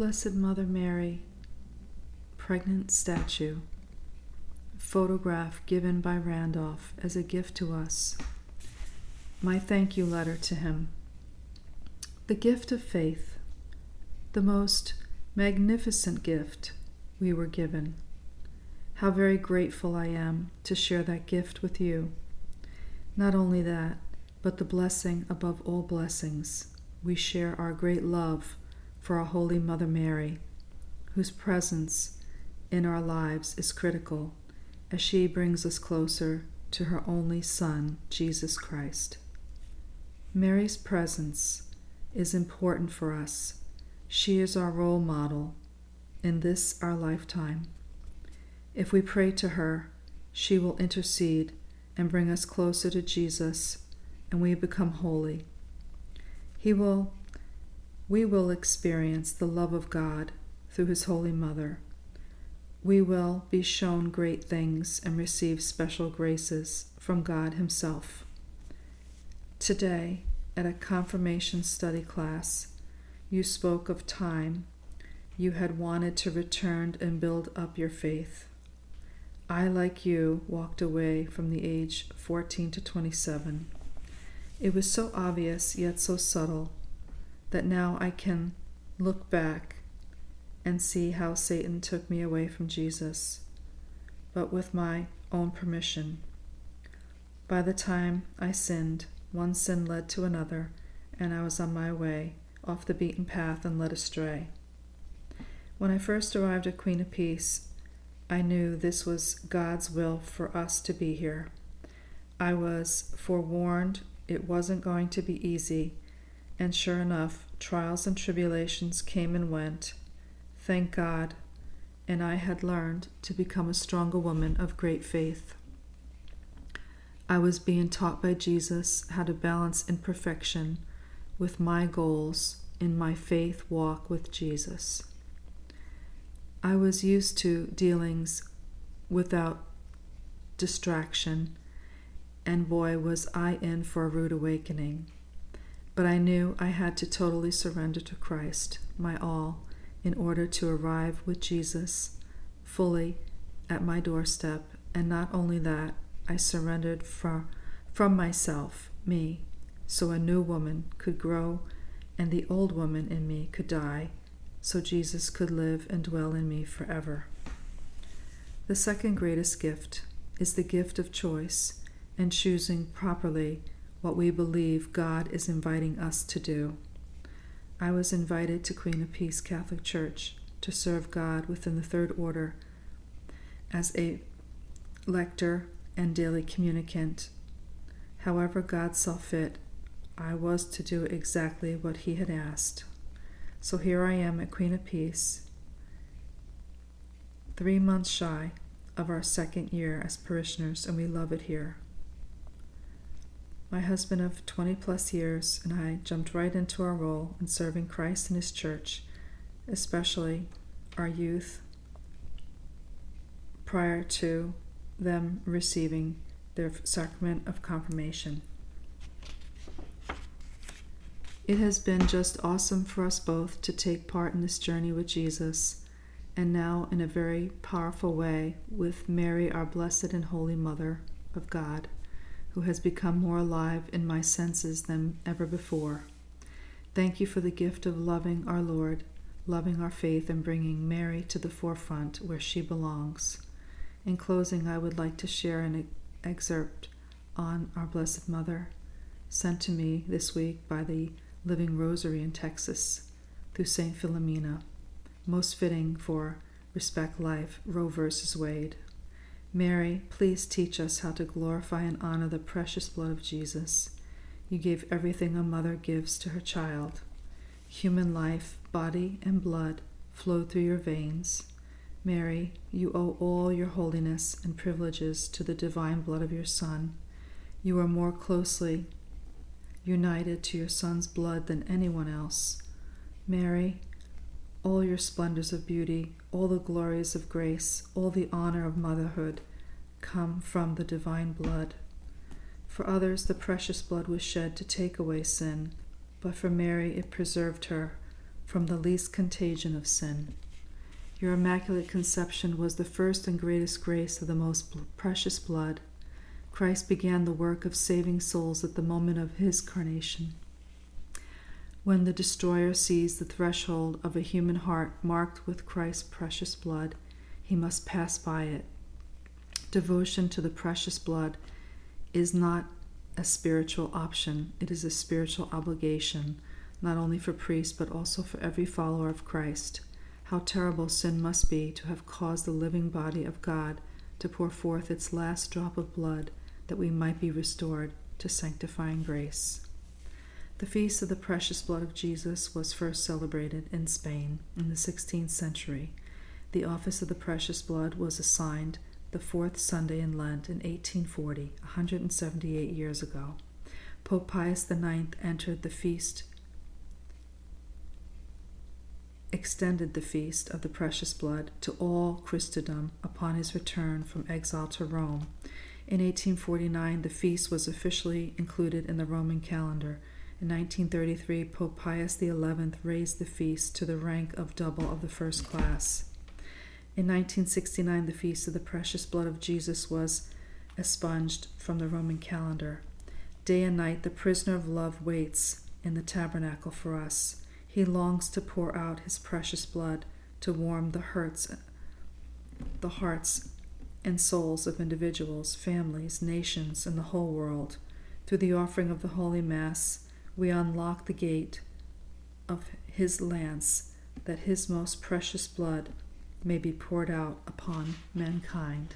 Blessed Mother Mary, pregnant statue, photograph given by Randolph as a gift to us. My thank you letter to him. The gift of faith, the most magnificent gift we were given. How very grateful I am to share that gift with you. Not only that, but the blessing above all blessings. We share our great love for our Holy Mother Mary, whose presence in our lives is critical as she brings us closer to her only Son, Jesus Christ. Mary's presence is important for us. She is our role model in this our lifetime. If we pray to her, she will intercede and bring us closer to Jesus, and we become holy. He will we will experience the love of God through his holy mother. We will be shown great things and receive special graces from God himself. Today, at a confirmation study class, you spoke of time you had wanted to return and build up your faith. I, like you, walked away from the age 14 to 27. It was so obvious yet so subtle that now I can look back and see how Satan took me away from Jesus, but with my own permission. By the time I sinned, one sin led to another, and I was on my way off the beaten path and led astray. When I first arrived at Queen of Peace, I knew this was God's will for us to be here. I was forewarned it wasn't going to be easy and sure enough, trials and tribulations came and went. Thank God. And I had learned to become a stronger woman of great faith. I was being taught by Jesus how to balance imperfection with my goals in my faith walk with Jesus. I was used to dealings without distraction, and boy, was I in for a rude awakening. But I knew I had to totally surrender to Christ, my all, in order to arrive with Jesus fully at my doorstep. And not only that, I surrendered from, from myself, me, so a new woman could grow and the old woman in me could die, so Jesus could live and dwell in me forever. The second greatest gift is the gift of choice and choosing properly what we believe God is inviting us to do. I was invited to Queen of Peace Catholic Church to serve God within the Third Order as a lector and daily communicant. However, God saw fit, I was to do exactly what He had asked. So here I am at Queen of Peace, three months shy of our second year as parishioners, and we love it here my husband of 20 plus years, and I jumped right into our role in serving Christ and His church, especially our youth, prior to them receiving their sacrament of confirmation. It has been just awesome for us both to take part in this journey with Jesus, and now in a very powerful way with Mary, our blessed and holy Mother of God who has become more alive in my senses than ever before. Thank you for the gift of loving our Lord, loving our faith, and bringing Mary to the forefront where she belongs. In closing, I would like to share an excerpt on our Blessed Mother, sent to me this week by the Living Rosary in Texas through St. Philomena, most fitting for Respect Life, Roe versus Wade. Mary, please teach us how to glorify and honor the precious blood of Jesus. You gave everything a mother gives to her child. Human life, body, and blood flow through your veins. Mary, you owe all your holiness and privileges to the divine blood of your Son. You are more closely united to your Son's blood than anyone else. Mary, all your splendors of beauty, all the glories of grace, all the honor of motherhood come from the divine blood. For others, the precious blood was shed to take away sin, but for Mary it preserved her from the least contagion of sin. Your immaculate conception was the first and greatest grace of the most precious blood. Christ began the work of saving souls at the moment of his carnation. When the destroyer sees the threshold of a human heart marked with Christ's precious blood, he must pass by it. Devotion to the precious blood is not a spiritual option, it is a spiritual obligation, not only for priests but also for every follower of Christ. How terrible sin must be to have caused the living body of God to pour forth its last drop of blood that we might be restored to sanctifying grace. The feast of the precious blood of Jesus was first celebrated in Spain in the 16th century. The office of the precious blood was assigned the fourth Sunday in Lent in 1840, 178 years ago. Pope Pius IX entered the feast extended the feast of the precious blood to all Christendom upon his return from exile to Rome. In 1849, the feast was officially included in the Roman calendar. In 1933, Pope Pius XI raised the feast to the rank of double of the first class. In 1969, the feast of the precious blood of Jesus was expunged from the Roman calendar. Day and night, the prisoner of love waits in the tabernacle for us. He longs to pour out his precious blood to warm the hurts, the hearts and souls of individuals, families, nations, and the whole world. Through the offering of the Holy Mass, we unlock the gate of his lance that his most precious blood may be poured out upon mankind.